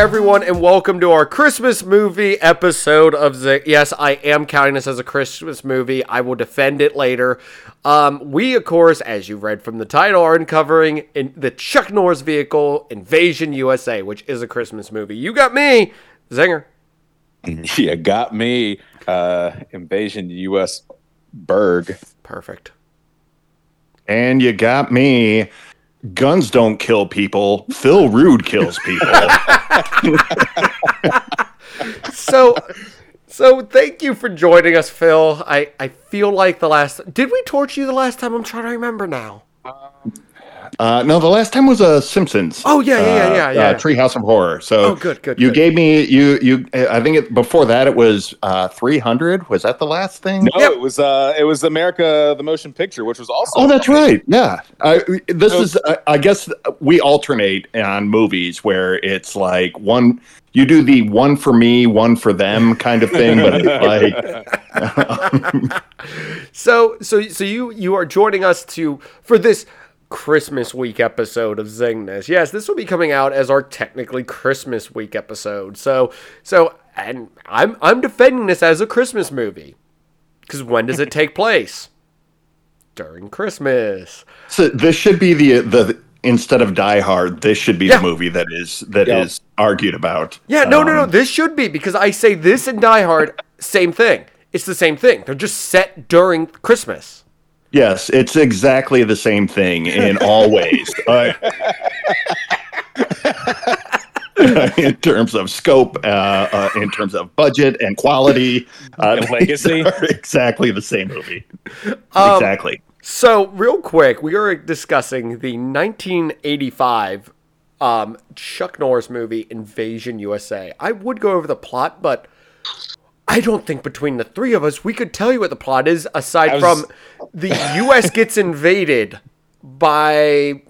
everyone, and welcome to our Christmas movie episode of the. Yes, I am counting this as a Christmas movie. I will defend it later. Um, we, of course, as you've read from the title, are uncovering in the Chuck Norris vehicle Invasion USA, which is a Christmas movie. You got me, Zinger. You got me. Uh, Invasion US Berg. Perfect. And you got me. Guns don't kill people. Phil Rude kills people. So, so thank you for joining us, Phil. I I feel like the last. Did we torch you the last time? I'm trying to remember now. Um, Uh, no, the last time was uh, Simpsons. Oh, yeah, yeah, yeah, yeah, yeah. Uh, Treehouse of Horror. So Oh, good, good, You good. gave me you you. I think it, before that it was uh, 300. Was that the last thing? No, Yep. it was uh, it was America the Motion Picture, which was also. Oh, that's right. Yeah. I, this So- is. I, I guess we alternate on movies where it's like one. You do the one for me, one for them kind of thing, but it's like So so so you you are joining us to for this Christmas week episode of Zingness. Yes, this will be coming out as our technically Christmas week episode. So so and I'm I'm defending this as a Christmas movie. Cuz when does it take place? During Christmas. So this should be the the instead of Die Hard, this should be Yeah. the movie that is that is Yeah. argued about. Yeah, no, no, no. Um, This should be because I say this and Die Hard, same thing. It's the same thing. They're just set during Christmas. Yes, it's exactly the same thing in all ways. Uh, in terms of scope, uh, uh, in terms of budget and quality, uh, And legacy. exactly the same movie. Um, exactly. So, real quick, we are discussing the 1985 um, Chuck Norris movie Invasion USA. I would go over the plot, but I don't think between the three of us we could tell you what the plot is aside was- from the US gets invaded by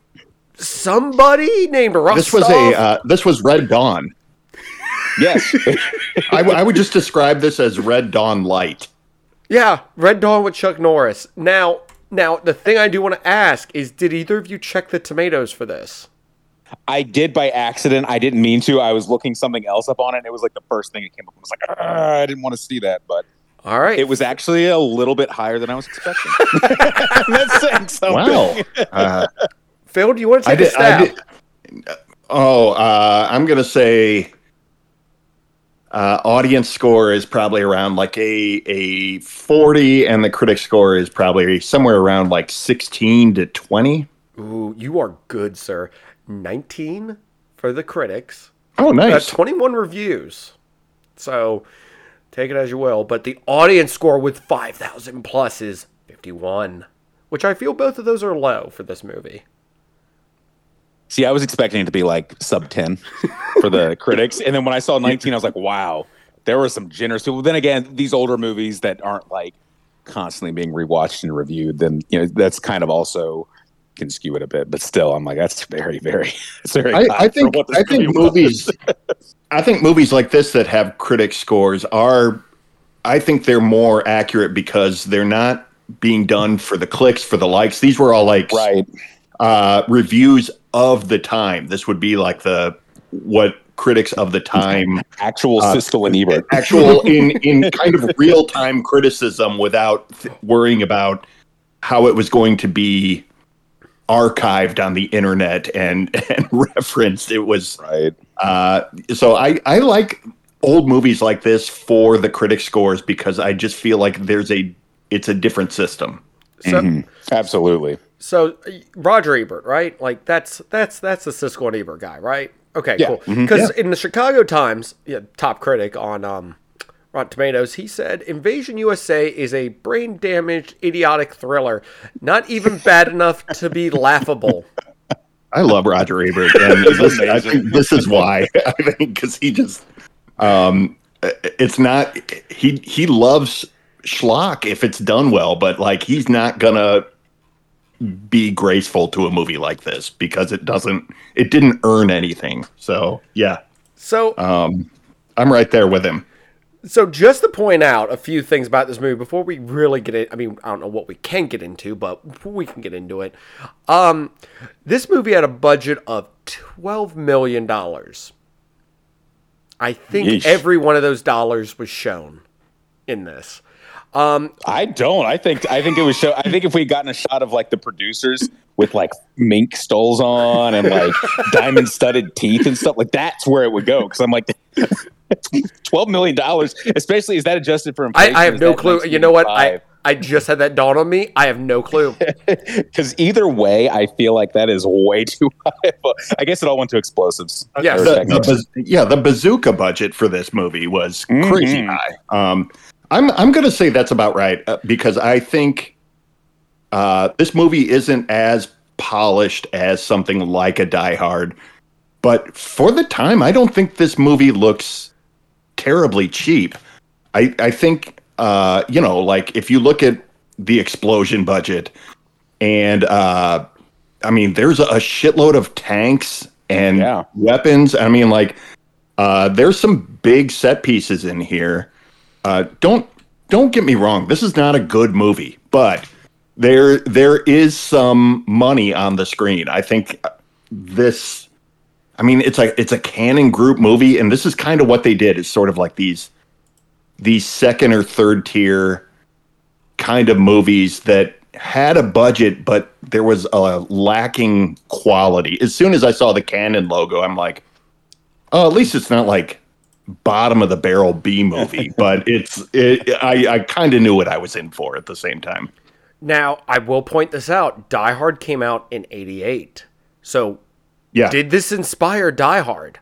somebody named Rostov. This was a uh, this was Red Dawn. yes. I, w- I would just describe this as Red Dawn light. Yeah, Red Dawn with Chuck Norris. Now, now the thing I do want to ask is, did either of you check the tomatoes for this? I did by accident. I didn't mean to. I was looking something else up on it. And it was like the first thing that came up. I was like, "Ah, I didn't want to see that, but All right, it was actually a little bit higher than I was expecting. That's saying something. Wow. Uh, Phil. Do you want to I take a did. I stab? did. Oh, uh, I'm gonna say uh, audience score is probably around like a a 40, and the critic score is probably somewhere around like 16 to 20. Ooh, you are good, sir. 19 for the critics, Oh, uh, nice. 21 reviews. So take it as you will. But the audience score with 5,000 plus is 51, which I feel both of those are low for this movie. See, I was expecting it to be like sub 10 for the critics. And then when I saw 19, I was like, wow, there were some generous people. Then again, these older movies that aren't like constantly being rewatched and reviewed, then, you know, that's kind of also can skew it a bit. But still, I'm like, that's very, very, very I, I think I think movies. I think movies like this that have critic scores are. I think they're more accurate because they're not being done for the clicks for the likes. These were all like Right. uh, reviews of the time. This would be like the what critics of the time Actual Uh, Siskel and Ebert. actual in in kind of real time criticism without th- worrying about how it was going to be archived on the internet and and referenced. It was Right. uh, so I I like old movies like this for the critic scores because I just feel like there's a it's a different system. So, Mhm. Absolutely. so uh, Roger Ebert, right? Like that's that's that's the Siskel and Ebert guy, right? Okay, Yeah, cool. Because in the Chicago Times, yeah, top critic on um, Rotten Tomatoes, he said Invasion USA is a brain damaged, idiotic thriller, not even bad enough to be laughable. I love Roger Ebert, and this, I think this is why. I think because he just, um, it's not he he loves schlock if it's done well, but like he's not gonna be graceful to a movie like this because it doesn't it didn't earn anything. So yeah, So, um, I'm right there with him. So just to point out a few things about this movie before we really get it. I mean, I don't know what we can get into, but we can get into it. Um, this movie had a budget of twelve million dollars. I think Yeesh. every one of those dollars was shown in this. I don't. I think I think it was show. I think if we had gotten a shot of like the producers with like mink stoles on and like diamond studded teeth and stuff, like that's where it would go. Because I'm like, twelve million dollars, especially is that adjusted for I, inflation? I have Is no clue. You know what? I, I just had that dawn on me. I have no clue. Because either way, I feel like that is way too high. But I guess it all went to explosives. Yes. Or the, the yeah, the bazooka budget for this movie was crazy Mhm. high. Um, I'm I'm gonna say that's about right uh, because I think uh, this movie isn't as polished as something like a Die Hard, but for the time, I don't think this movie looks terribly cheap. I I think uh, you know, like if you look at the explosion budget and uh, I mean, there's a shitload of tanks and Yeah. weapons. I mean, like, uh, there's some big set pieces in here. Uh, don't don't get me wrong. This is not a good movie, but there there is some money on the screen. I think this. I mean, it's like it's a Cannon Group movie, and this is kind of what they did. Is sort of like these these second or third tier kind of movies that had a budget, but there was a lacking quality. As soon as I saw the Cannon logo, I'm like, oh, at least it's not like bottom of the barrel B movie, but it's it, I I kind of knew what I was in for at the same time. Now, I will point this out. Die Hard came out in 88. So, Yeah. did this inspire Die Hard?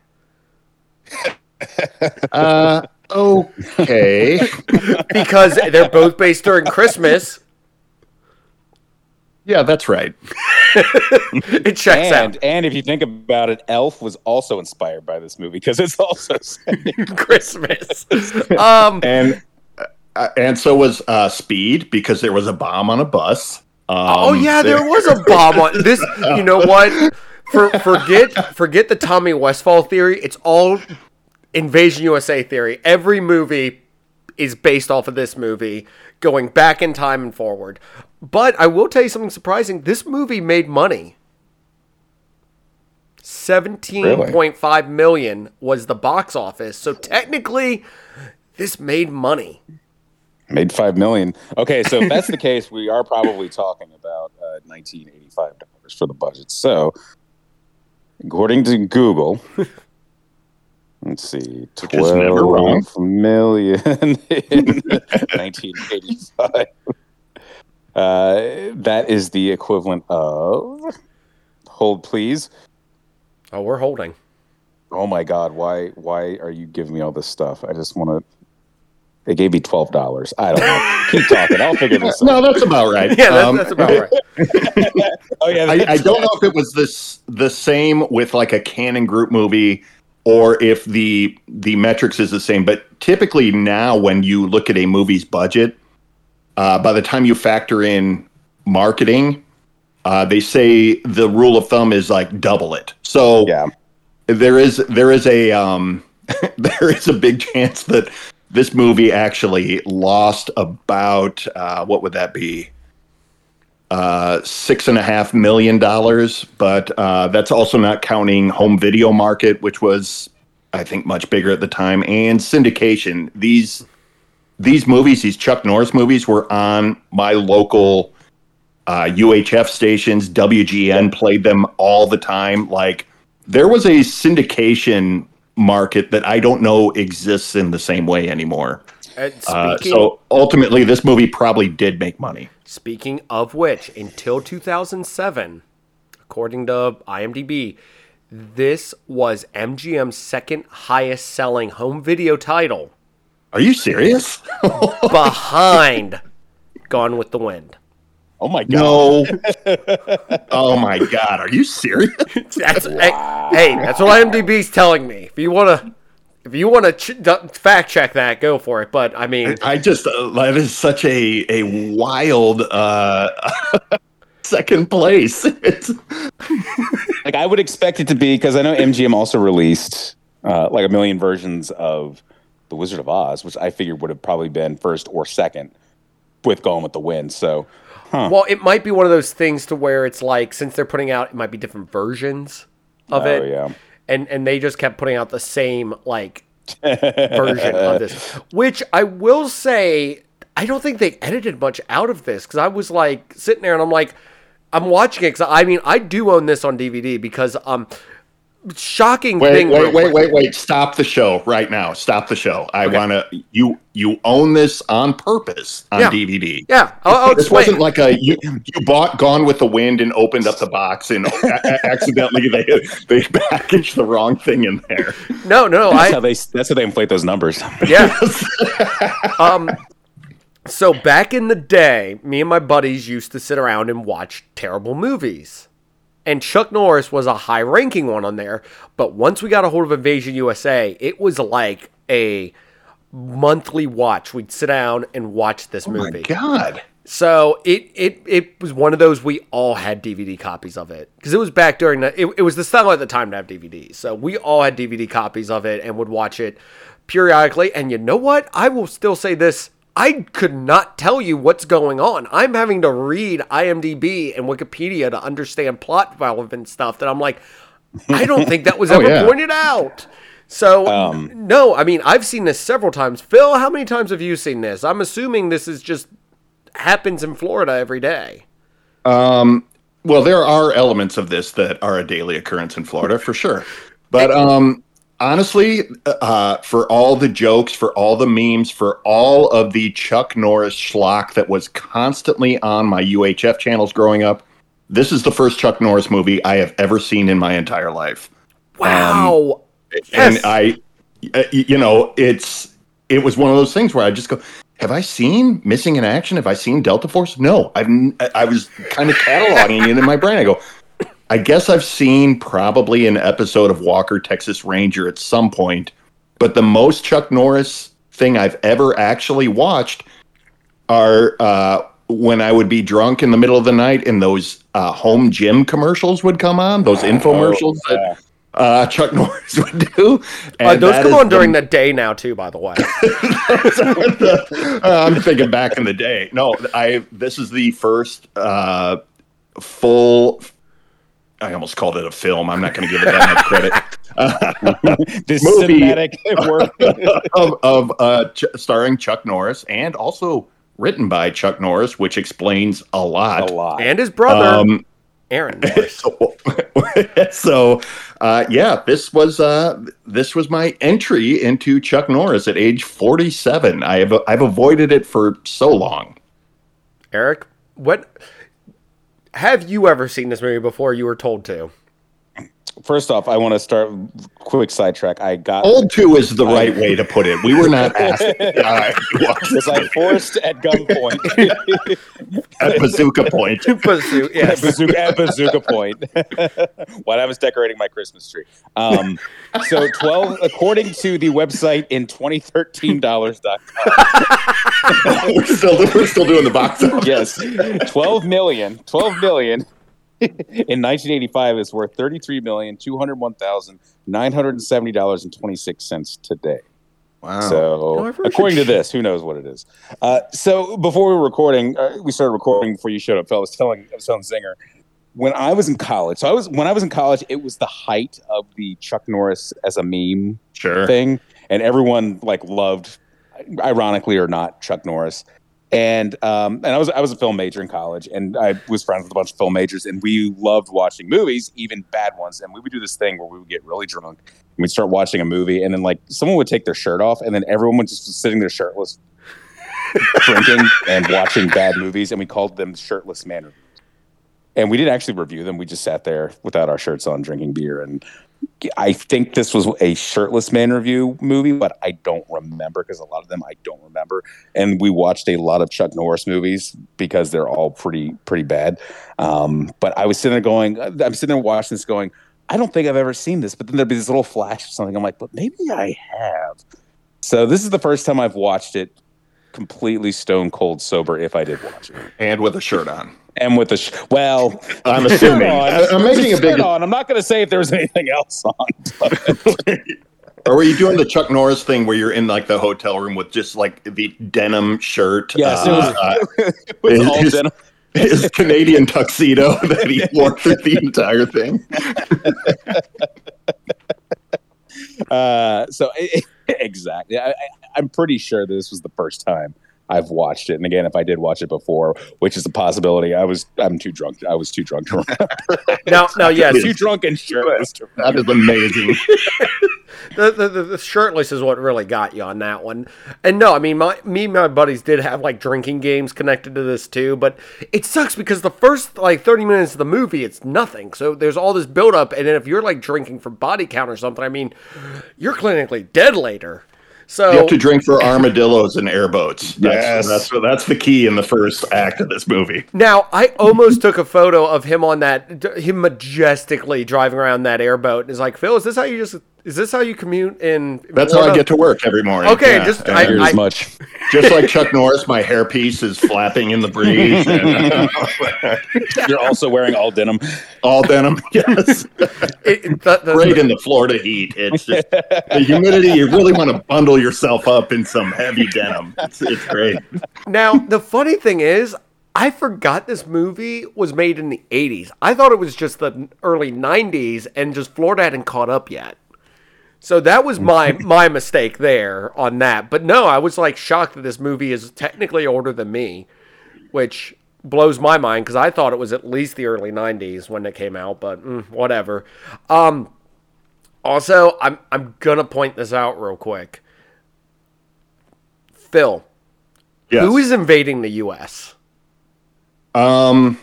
uh, okay. Because they're both based during Christmas. Yeah, that's right. It checks and out. and if you think about it, Elf was also inspired by this movie because it's also Christmas. Um, And uh, and so was uh, Speed because there was a bomb on a bus. Um, oh yeah, there was a bomb on this. You know what? For, forget forget the Tommy Westphall theory. It's all Invasion USA theory. Every movie is based off of this movie, going back in time and forward. But I will tell you something surprising. This movie made money. Seventeen point five million was the box office. So technically, this made money. made five million. Okay, so if that's the case, we are probably talking about uh, nineteen eighty five dollars for the budget. So, according to Google, let's see, is never wrong. twelve million in nineteen eighty five. Uh, that is the equivalent of. Hold, please. Oh, we're holding. Oh my God! Why? Why are you giving me all this stuff? I just want to. They gave me twelve dollars. I don't know. Keep talking. I'll figure this out. no, that's about right. Yeah, that's, Um, that's about right. Oh yeah, I, I don't know if it was this the same with like a Cannon Group movie or if the the metrics is the same. But typically now when you look at a movie's budget uh, by the time you factor in marketing uh, they say the rule of thumb is like double it. So Yeah. there is there is a um, there is a big chance that this movie actually lost about uh, what would that be uh, six and a half million dollars, but uh, that's also not counting home video market, which was, I think, much bigger at the time, and syndication. These these movies, these Chuck Norris movies, were on my local uh, UHF stations. WGN played them all the time. Like there was a syndication market that I don't know exists in the same way anymore. And Uh, speaking, so ultimately, this movie probably did make money. speaking of which, until 2007, according to IMDb, this was MGM's second highest selling home video title Are you serious? behind Gone with the Wind. Oh my god. No. oh my god, are you serious? That's hey, hey, that's what IMDb's telling me. If you want to if you want to ch- d- fact check that, go for it. But I mean, I just uh, that is such a a wild uh second place. It's Like I would expect it to be because I know MGM also released uh, like a million versions of The Wizard of Oz, which I figured would have probably been first or second with Going with the Wind. So well, it might be one of those things to where it's like since they're putting out, it might be different versions of Oh, it. yeah. And and they just kept putting out the same like version of this. Which I will say, I don't think they edited much out of this because I was like sitting there and I'm like, I'm watching it because I mean I do own this on DVD because um shocking Wait, thing. wait, wait, wait, wait! Stop the show right now! Stop the show! I Okay. want to. You you own this on purpose on Yeah. DVD. Yeah, I'll, I'll This explain. wasn't like a you, you bought Gone with the Wind and opened up the box and a- a- accidentally they they packaged the wrong thing in there. no, no, That's I how they that's how they inflate those numbers. yeah. um, so back in the day, me and my buddies used to sit around and watch terrible movies. And Chuck Norris was a high ranking one on there. But once we got a hold of Invasion USA, it was like a monthly watch. We'd sit down and watch this Oh my movie. God! So it it it was one of those we all had DVD copies of it because it was back during the it, it was the style at the time to have DVDs. So we all had DVD copies of it and would watch it periodically. And you know what? I will still say this. I could not tell you what's going on. I'm having to read IMDb and Wikipedia to understand plot relevant stuff that I'm like, I don't think that was Oh, ever yeah. pointed out. So Um, no, I mean I've seen this several times. Phil, how many times have you seen this? I'm assuming this is just happens in Florida every day. Um, well, there are elements of this that are a daily occurrence in Florida for sure. But um, honestly, uh, for all the jokes, for all the memes, for all of the Chuck Norris schlock that was constantly on my UHF channels growing up, this is the first Chuck Norris movie I have ever seen in my entire life. Wow. and Yes. I, uh, you know, it's it was one of those things where I just go, have I seen Missing in Action? Have I seen Delta Force? No, I've. I was kind of cataloging it in my brain. I go, I guess I've seen probably an episode of Walker Texas Ranger at some point, but the most Chuck Norris thing I've ever actually watched are uh, when I would be drunk in the middle of the night and those uh, home gym commercials would come on, those infomercials that uh, Chuck Norris would do. Uh, those come on during the, the day now too, by the way. uh, I'm thinking back in the day. No, I. This is the first uh, full. I almost called it a film. I'm not going to give it that much credit. this Movie. cinematic work. of of uh, Ch- starring Chuck Norris and also written by Chuck Norris, which explains a lot. a lot. and his brother, Um, Aaron. Norris. so, so uh, yeah, this was uh, this was my entry into Chuck Norris at age 47. I have I've avoided it for so long. Eric, what have you ever seen this movie before you were told to? First off, I want to start quick sidetrack. I got Old two is the right way to put it. We were not asked uh, was I forced at gunpoint at bazooka point. Pursuit, at, yes. bazooka, at bazooka point while I was decorating my Christmas tree. Um, so twelve, according to the website in 2013dollars.com, we're still we're still doing the box office. yes, 12 million, 12 million in 1985 is worth 33 million 201,970 dollars and 26 cents today. Wow. So, I've according to this, who knows what it is? Uh, so, before we were recording, uh, we started recording before you showed up. Phil I was telling, I was telling Zinger when I was in college. So, I was when I was in college, it was the height of the Chuck Norris as a meme sure. thing, and everyone like loved, ironically or not, Chuck Norris. And um, and I was I was a film major in college, and I was friends with a bunch of film majors, and we loved watching movies, even bad ones. And we would do this thing where we would get really drunk, and we'd start watching a movie, and then like someone would take their shirt off, and then everyone would just sitting there shirtless, drinking and watching bad movies, and we called them shirtless man reviews. And we didn't actually review them; we just sat there without our shirts on, drinking beer, and I think this was a shirtless man review movie, but I don't remember because a lot of them I don't remember. And we watched a lot of Chuck Norris movies because they're all pretty pretty bad. Um, but I was sitting there going, I'm sitting there watching this, going, I don't think I've ever seen this. But then there'd be this little flash of something. I'm like, but maybe I have. So this is the first time I've watched it completely stone cold sober, if I did watch it, And with a shirt on. and with a sh- well, I'm assuming. on. I- I'm making a Shirt big. on. I'm not going to say if there was anything else on. Or were you doing the Chuck Norris thing where you're in like the hotel room with just like the denim shirt? Yes, it was- uh, uh, it was all His- denim. his Canadian tuxedo that he wore through the entire thing. Uh, so exactly, I, I'm pretty sure this was the first time I've watched it. And again, if I did watch it before, which is a possibility, I was I'm too drunk. I was too drunk to remember. Now, now, yes, too drunk and shirtless. That is amazing. the, the, the, the shirtless is what really got you on that one. And no, I mean, my me and my buddies did have like drinking games connected to this too, but it sucks because the first like 30 minutes of the movie, it's nothing. So there's all this buildup, and then if you're like drinking for body count or something, I mean, you're clinically dead later. So You have to drink for armadillos and airboats. Yes. That's, that's that's the key in the first act of this movie. Now, I almost took a photo of him on that, him majestically driving around that airboat. And it's like, Phil, is this how you just, is this how you commute in? That's how I Florida?" get to work every morning. Okay, Yeah. just- And I- Here's I- much. just like Chuck Norris, my hairpiece is flapping in the breeze. and- You're also wearing all denim. all denim. Yes, It- it- the- the- great in the Florida heat. It's just the humidity. You really want to bundle yourself up in some heavy denim. It's, it's great. Now, the funny thing is, I forgot this movie was made in the 80s. I thought it was just the early 90s and just Florida hadn't caught up yet. So that was my my mistake there on that. But no, I was like shocked that this movie is technically older than me, which blows my mind because I thought it was at least the early 90s when it came out, but mm, whatever. Um also, I'm I'm going to point this out real quick. Phil, Yes. who is invading the US? Um,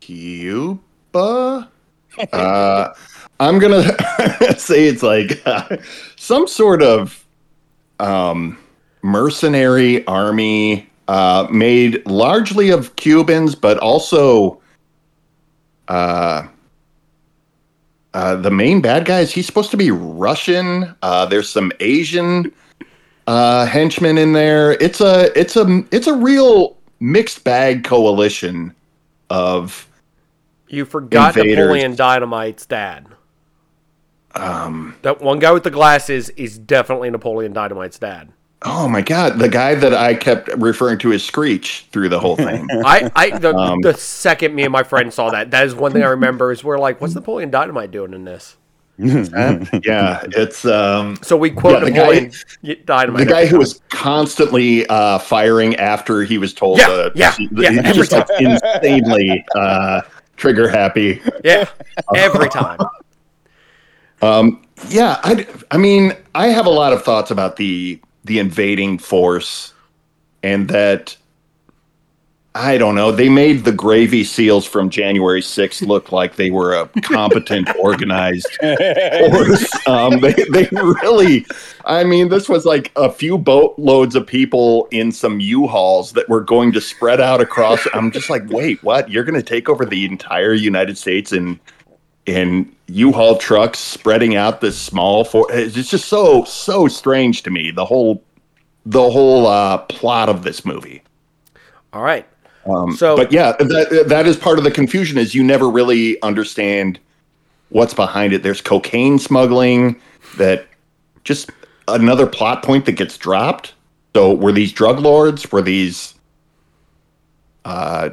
Cuba. Uh, I'm gonna say it's like uh, some sort of um, mercenary army uh, made largely of Cubans, but also uh, uh, the main bad guy is he's supposed to be Russian. Uh, there's some Asian uh, henchmen in there. It's a it's a it's a real mixed bag coalition of You forgot Invaders. Napoleon Dynamite's dad. Um That one guy with the glasses is definitely Napoleon Dynamite's dad. oh my god the guy that i kept referring to as screech through the whole thing I, I the, Um, the second me and my friend saw that, that is one thing I remember is we're like, what's Napoleon Dynamite doing in this? yeah it's um So we quote Yeah, the Napoleon y- Dynamite. the guy who was constantly uh firing after he was told Yeah, to yeah, he's yeah, every just like insanely uh trigger happy yeah, every time. Um, yeah, I, I mean, I have a lot of thoughts about the the invading force, and that I don't know. They made the Gravy Seals from January 6th look like they were a competent, organized force. Um, they they really, I mean, this was like a few boatloads of people in some U-Hauls that were going to spread out across. I'm just like, wait, what? You're going to take over the entire United States in in U-Haul trucks spreading out this small for it's just so so strange to me the whole the whole uh, plot of this movie. All right. Um, So- but yeah, that that is part of the confusion is you never really understand what's behind it. There's cocaine smuggling that just another plot point that gets dropped. So were these drug lords? Were these uh,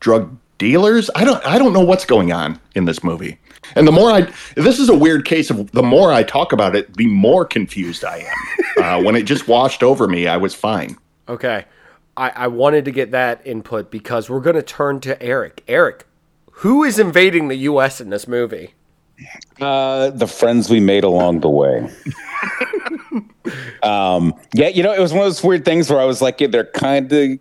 drug dealers? I don't I don't know what's going on in this movie. And the more I this is a weird case of the more I talk about it, the more confused I am. uh, when it just washed over me, I was fine. Okay. I, I wanted to get that input because we're going to turn to Eric. Eric, who is invading the U.S. in this movie? Uh, the friends we made along the way. um, yeah, you know, it was one of those weird things where I was like, yeah, they're kind of.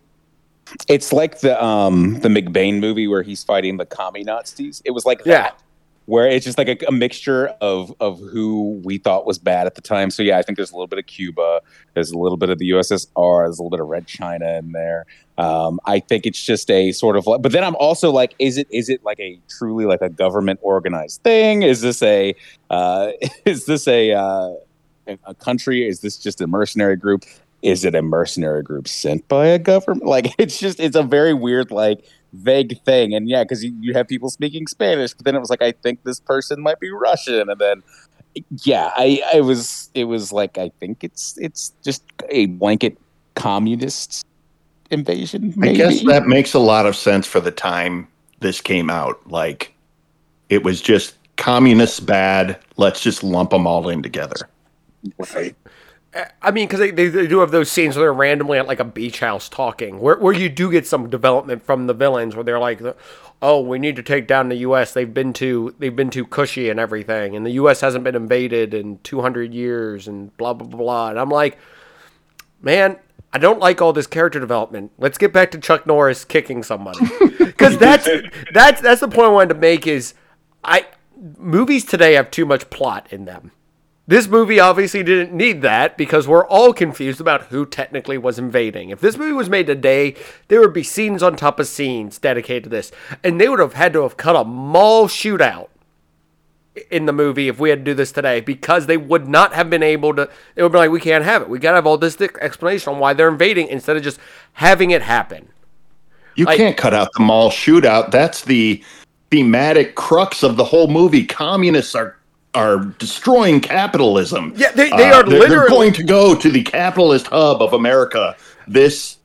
It's like the um the McBain movie where he's fighting the commie Nazis. It was like Yeah. that, where it's just like a, a mixture of of who we thought was bad at the time. So yeah, I think there's a little bit of Cuba, there's a little bit of the USSR, there's a little bit of Red China in there. Um, I think it's just a sort of like, but then I'm also like, is it is it like a truly like a government organized thing? Is this a uh, is this a uh, a- a country? Is this just a mercenary group? Is it a mercenary group sent by a government? Like it's just it's a very weird like vague thing. And yeah, because you, you have people speaking Spanish, but then it was like I think this person might be Russian, and then yeah, I I was it was like I think it's it's just a blanket communist invasion. I guess that makes a lot of sense for the time this came out. Like, it was just communists bad. Let's just lump them all in together. Right. I mean, because they, they, they do have those scenes where they're randomly at like a beach house talking, where, where you do get some development from the villains, where they're like, "Oh, we need to take down the U.S. They've been too they've been too cushy and everything, and the U.S. hasn't been invaded in 200 years, and blah blah blah." blah. And I'm like, man, I don't like all this character development. Let's get back to Chuck Norris kicking somebody, because that's that's that's the point I wanted to make. Is I movies today have too much plot in them. This movie obviously didn't need that because we're all confused about who technically was invading. If this movie was made today, there would be scenes on top of scenes dedicated to this. And they would have had to have cut a mall shootout in the movie if we had to do this today because they would not have been able to. They would be like, we can't have it. We got to have all this explanation on why they're invading instead of just having it happen. You like, can't cut out the mall shootout. That's the thematic crux of the whole movie. Communists are are destroying capitalism. Yeah, they, they uh, are they're, literally they're going to go to the capitalist hub of America. This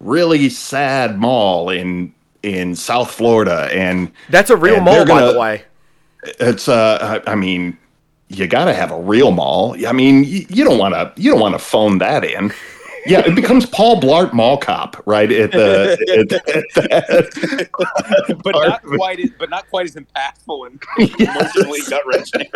really sad mall in in South Florida, and that's a real mall, gonna, by the way. It's uh, I mean, you got to have a real mall. I mean, you, you don't want to you don't want to phone that in yeah, it becomes Paul Blart Mall Cop, right? At the, at, but not quite, as, but not quite as impactful and emotionally gut wrenching.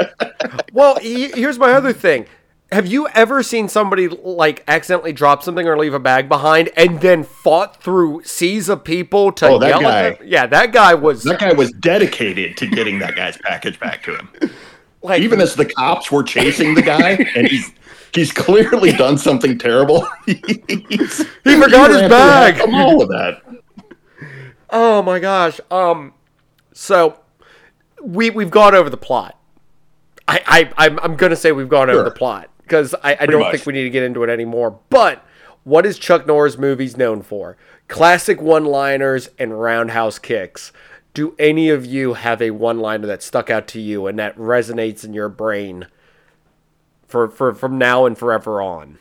well, here's my other thing. Have you ever seen somebody like accidentally drop something or leave a bag behind and then fought through seas of people to oh, yell guy, at them? Yeah, that guy was that guy was dedicated to getting that guy's package back to him. Like, Even as the cops were chasing the guy, and he's he's clearly done something terrible. he forgot his bag. All of that. Oh my gosh. Um, so we we've gone over the plot. I I I'm, I'm gonna say we've gone sure. over the plot because I, I don't much. think we need to get into it anymore. But what is Chuck Norris movies known for? Classic one-liners and roundhouse kicks. Do any of you have a one-liner that stuck out to you and that resonates in your brain? for, for from now and forever on.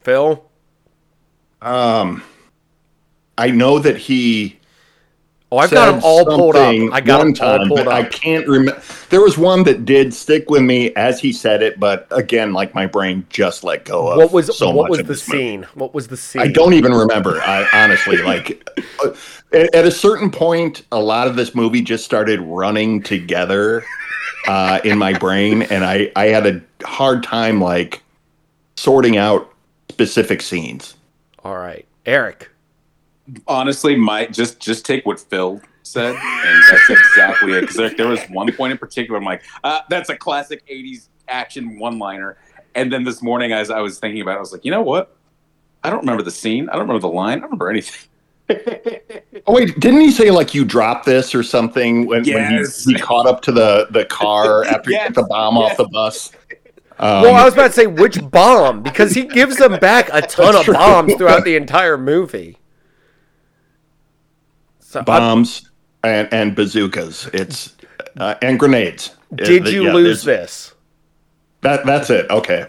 Phil? Um I know that he Oh, I've got them all pulled up. I got them all pulled up. I can't remember. There was one that did stick with me as he said it, but again, like my brain just let go of. What was so what was the scene? Movie. What was the scene? I don't even remember. I honestly like. Uh, at a certain point, a lot of this movie just started running together uh, in my brain, and I I had a hard time like sorting out specific scenes. All right, Eric. Honestly, my just just take what Phil said, and that's exactly it. Because there, there, was one point in particular, I'm like, uh, that's a classic '80s action one-liner. And then this morning, as I was thinking about it, I was like, you know what? I don't remember the scene. I don't remember the line. I don't remember anything. oh wait, didn't he say like you dropped this or something when, yes. when he, he caught up to the the car after yes. he took the bomb yes. off the bus? Um, well, I was about to say which bomb because he gives them back a ton of true. bombs throughout the entire movie. So, bombs and, and bazookas. It's uh, and grenades. Did it, you yeah, lose this? That that's it. Okay.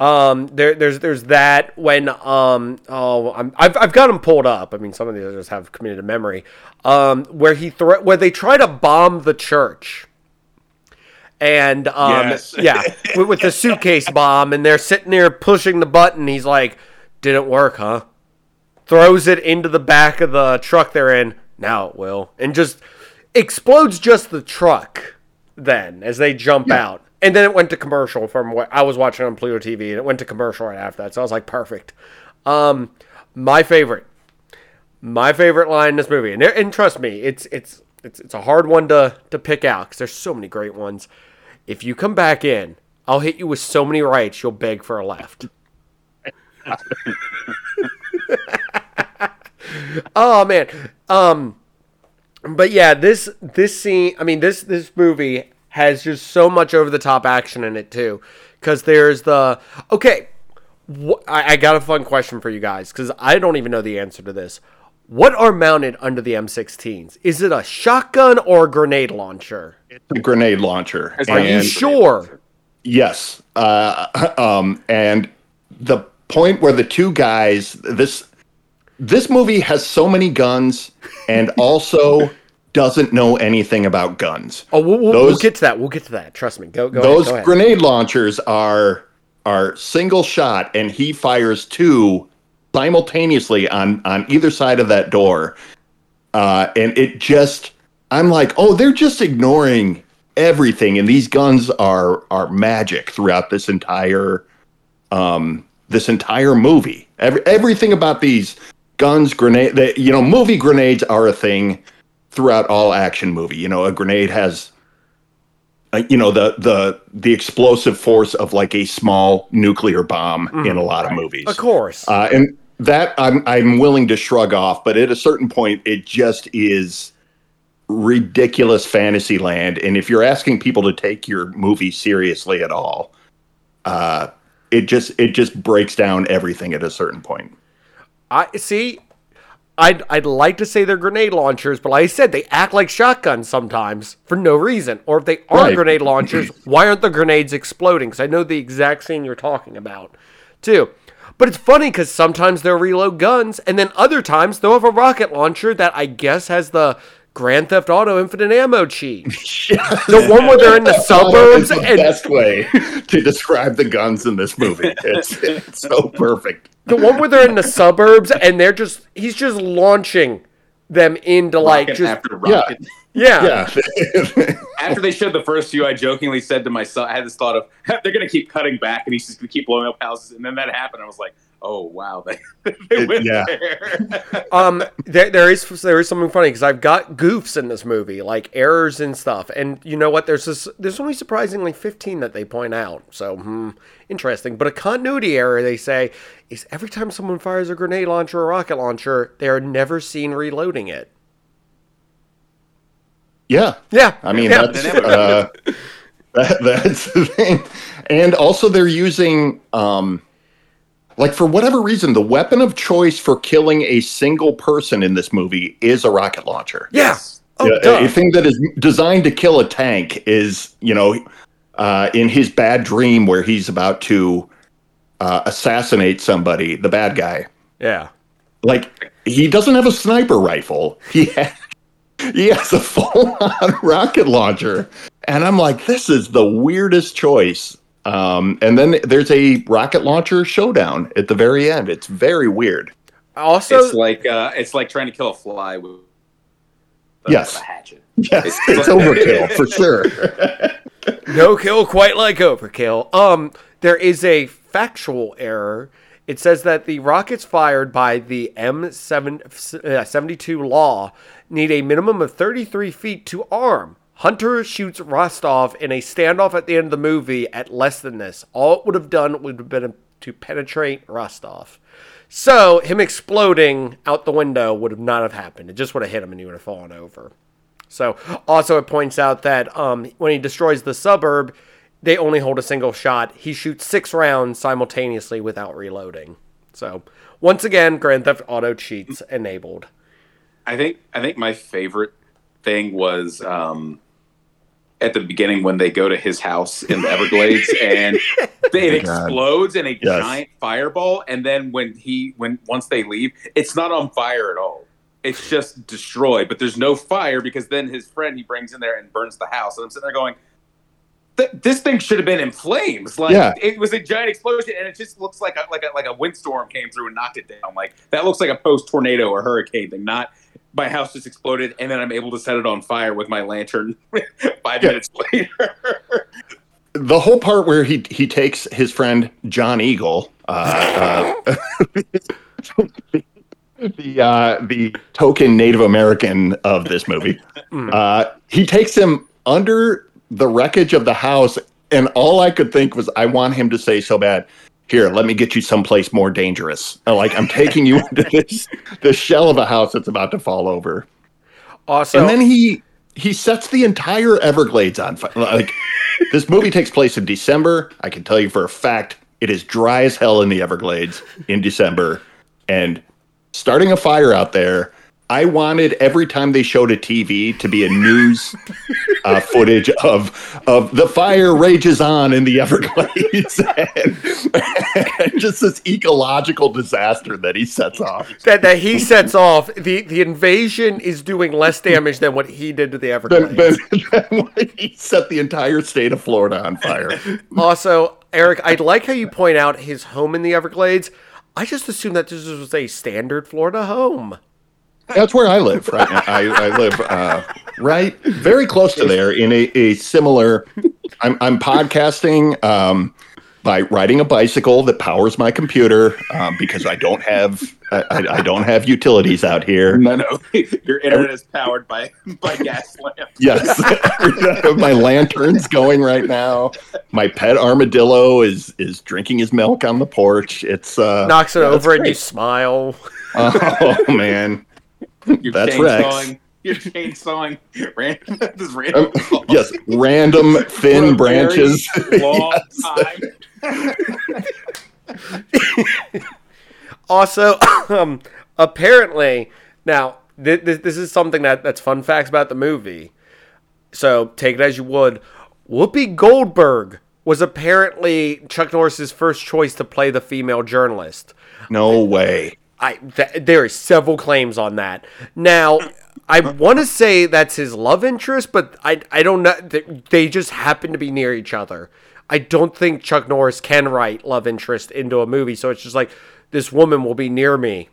Um, there, there's, there's that when, um, oh, I'm, I've, I've got them pulled up. I mean, some of these others have committed to memory. Um, where he thre- where they try to bomb the church, and um, yes. yeah, with, with the suitcase bomb, and they're sitting there pushing the button. He's like, "Didn't work, huh?" Throws it into the back of the truck they're in. Now it will, and just explodes just the truck. Then, as they jump yeah. out, and then it went to commercial from what I was watching on Pluto TV, and it went to commercial right after that. So I was like, perfect. Um, my favorite, my favorite line in this movie, and, and trust me, it's it's it's it's a hard one to to pick out because there's so many great ones. If you come back in, I'll hit you with so many rights you'll beg for a left. oh man, um, but yeah, this this scene. I mean, this this movie has just so much over the top action in it too. Because there's the okay. Wh- I, I got a fun question for you guys because I don't even know the answer to this. What are mounted under the M16s? Is it a shotgun or a grenade launcher? It's a grenade launcher. Are and, you sure? Yes. Uh, um, and the point where the two guys this this movie has so many guns and also doesn't know anything about guns. Oh, we'll, we'll, we'll get to that. We'll get to that. Trust me. Go go. Those ahead, go ahead. grenade launchers are are single shot, and he fires two simultaneously on on either side of that door. Uh, and it just, I'm like, oh, they're just ignoring everything, and these guns are are magic throughout this entire um this entire movie. Every, everything about these guns, grenade, that you know, movie grenades are a thing throughout all action movie. You know, a grenade has uh, you know the the the explosive force of like a small nuclear bomb in a lot of movies. Of course. Uh, and that I'm I'm willing to shrug off, but at a certain point, it just is ridiculous fantasy land. And if you're asking people to take your movie seriously at all, uh, it just it just breaks down everything at a certain point. I see. I'd I'd like to say they're grenade launchers, but like I said, they act like shotguns sometimes for no reason. Or if they are Right. grenade launchers, why aren't the grenades exploding? Because I know the exact scene you're talking about, too. But it's funny because sometimes they'll reload guns, and then other times they'll have a rocket launcher that I guess has the Grand Theft Auto infinite ammo cheat. The one where they're in the suburbs the and best way to describe the guns in this movie. It's, it's so perfect. The one where they're in the suburbs and they're just he's just launching them into like Rocket just after rocket. yeah. Yeah. After they showed the first few, I jokingly said to myself, I had this thought of they're going to keep cutting back, and he's just going to keep blowing up houses. And then that happened. I was like, oh wow, they, they It- went yeah. there. Um, there, there is there is something funny because I've got goofs in this movie, like errors and stuff. And you know what? There's this. There's only surprisingly 15 that they point out. So hmm, interesting. But a continuity error they say is every time someone fires a grenade launcher or rocket launcher, they are never seen reloading it. yeah. Yeah, I mean, yeah. that's uh, that, that's the thing. And also, they're using, um, like, for whatever reason, the weapon of choice for killing a single person in this movie is a rocket launcher. yeah. Oh, Yeah, duh. a thing that is designed to kill a tank is, you know, uh, in his bad dream where he's about to uh, assassinate somebody, the bad guy. yeah. Like, he doesn't have a sniper rifle. He has, he has a full-on rocket launcher, and I'm like, this is the weirdest choice. Um, and then there's a rocket launcher showdown at the very end. It's very weird. Also, it's like uh, it's like trying to kill a fly with a, Yes. a hatchet. Yes, It's- it's overkill for sure. no kill quite like overkill. Um, there is a factual error. It says that the rockets fired by the M72 Law need a minimum of 33 feet to arm. Hunter shoots Rostov in a standoff at the end of the movie at less than this. All it would have done would have been to penetrate Rostov. So him exploding out the window would have not have happened. It just would have hit him and he would have fallen over. So also it points out that um, when he destroys the suburb, they only hold a single shot. He shoots six rounds simultaneously without reloading. So once again, Grand Theft Auto cheats enabled. I think I think my favorite thing was um, at the beginning when they go to his house in the Everglades and it oh, God. explodes in a Yes. giant fireball, and then when he when once they leave, it's not on fire at all. It's just destroyed, but there's no fire because then his friend he brings in there and burns the house, and I'm sitting there going. "Th- This thing should have been in flames. Like Yeah. it was a giant explosion, and it just looks like a like a like a windstorm came through and knocked it down. Like that looks like a post tornado or hurricane thing, not my house just exploded and then I'm able to set it on fire with my lantern five Yeah. minutes later. the whole part where he he takes his friend John Eagle, uh, uh, the uh, the token Native American of this movie, uh, he takes him under the wreckage of the house, and all I could think was, I want him to say so bad. Here, let me get you someplace more dangerous. Like I'm taking you into this the shell of a house that's about to fall over Awesome. and then he he sets the entire Everglades on fire. Like this movie takes place in December. I can tell you for a fact it is dry as hell in the Everglades in December, and starting a fire out there I wanted every time they showed a TV to be a news uh, footage of of the fire rages on in the Everglades, and, and just this ecological disaster that he sets off. That, that he sets off. The the invasion is doing less damage than what he did to the Everglades. then he set the entire state of Florida on fire. Also, Eric, I'd like how you point out his home in the Everglades. I just assumed that this was a standard Florida home. That's where I live. Right, now. I, I live uh, right very close to there in a, a similar. I'm I'm podcasting um, by riding a bicycle that powers my computer um, because I don't have I, I I don't have utilities out here. No, no, your internet is powered by by gas lamps. Yes, my lantern's going right now. My pet armadillo is is drinking his milk on the porch. It's uh, Knocks it yeah, over and you smile. Oh man, You're That's Rex. You're chainsawing random, this random Um, yes, random for a thin very branches. Long time. Also, um, apparently, now th- th- this is something that that's fun facts about the movie. So take it as you would. Whoopi Goldberg was apparently Chuck Norris's first choice to play the female journalist. No way. I th- there are several claims on that. Now, I want to say that's his love interest, but I I don't know. They- They just happen to be near each other. I don't think Chuck Norris can write love interest into a movie, so it's just like this woman will be near me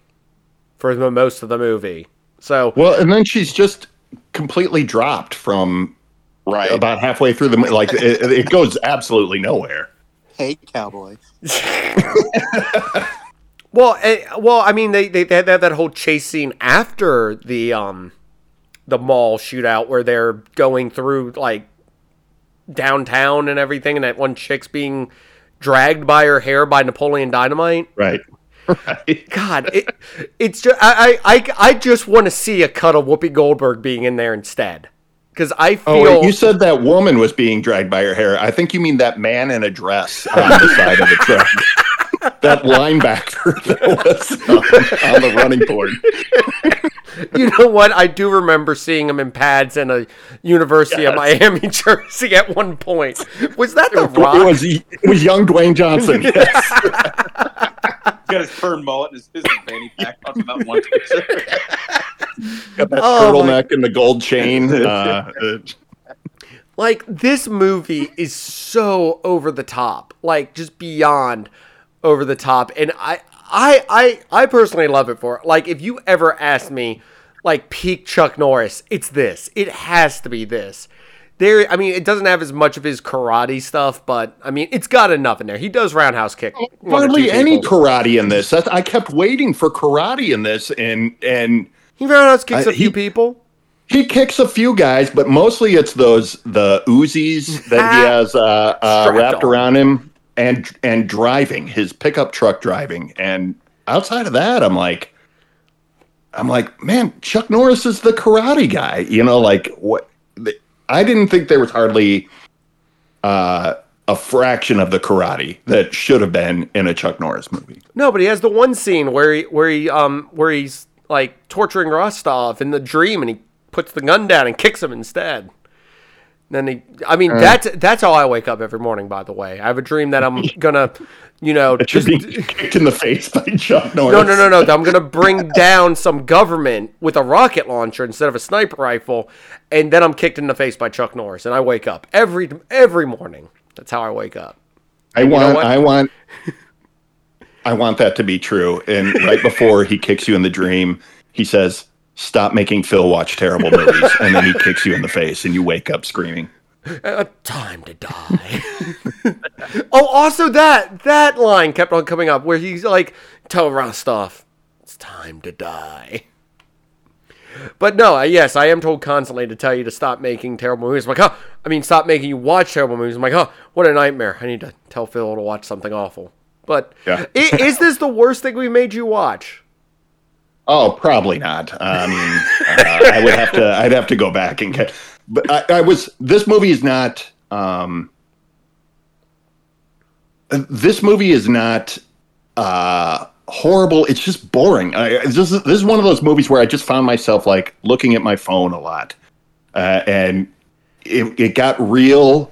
for the most of the movie. So Well, and then she's just completely dropped from Right. about halfway through the mo- like it, it goes absolutely nowhere. Hey, cowboy. Well, eh, well, I mean, they, they they had that, whole chase scene after the um the mall shootout where they're going through like downtown and everything, and that one chick's being dragged by her hair by Napoleon Dynamite. Right. Right. God, it, it's just I I I, I just want to see a cut of Whoopi Goldberg being in there instead because I feel Oh, wait, you said that woman was being dragged by her hair. I think you mean that man in a dress on the side of the truck. That linebacker that was on, on the running board. you know what? I do remember seeing him in pads and a University of Miami jersey at one point. Was that the Rock? It was it was young Dwayne Johnson. Yes. Got his perm mullet and his, his fanny pack on that one picture. Got that Oh, my- turtleneck and the gold chain. Uh, uh, like this movie is so over the top like just beyond over the top and i i i, I personally love it for it. like if you ever ask me like peak chuck norris it's this it has to be this there i mean it doesn't have as much of his karate stuff but i mean it's got enough in there he does roundhouse kick hardly any karate in this. That's, I kept waiting for karate in this, and and he roundhouse kicks Uh, a few he- people he kicks a few guys, but mostly it's those the Uzis that he has uh, uh, wrapped on. around him, and and driving his pickup truck driving. And outside of that, I'm like, I'm like, man, Chuck Norris is the karate guy. You know, like what? I didn't think there was hardly uh, a fraction of the karate that should have been in a Chuck Norris movie. No, but he has the one scene where he where he um where he's like torturing Rostov in the dream, and he puts the gun down and kicks him instead. Then he, I mean, uh, that's that's how I wake up every morning. By the way, I have a dream that I'm gonna, you know, just, be kicked in the face by Chuck Norris. no, no, no, no. I'm gonna bring down some government with a rocket launcher instead of a sniper rifle, and then I'm kicked in the face by Chuck Norris, and I wake up every every morning. That's how I wake up. I know want? I want, I want that to be true. And right before he kicks you in the dream, he says, "Stop making Phil watch terrible movies," and then he kicks you in the face, and you wake up screaming. Uh, time to die. oh, also that that line kept on coming up where he's like, "Tell Rostov, it's time to die." But no, yes, I am told constantly to tell you to stop making terrible movies. I'm like, oh, I mean, stop making you watch terrible movies. I'm like, oh, what a nightmare. I need to tell Phil to watch something awful. But Yeah. i- is this the worst thing we made you watch? Oh, probably not. I mean, uh, I would have to. I'd have to go back and get. But I, I was. This movie is not. Um, this movie is not uh, horrible. It's just boring. I, it's just, this is one of those movies where I just found myself like looking at my phone a lot, uh, and it, it got real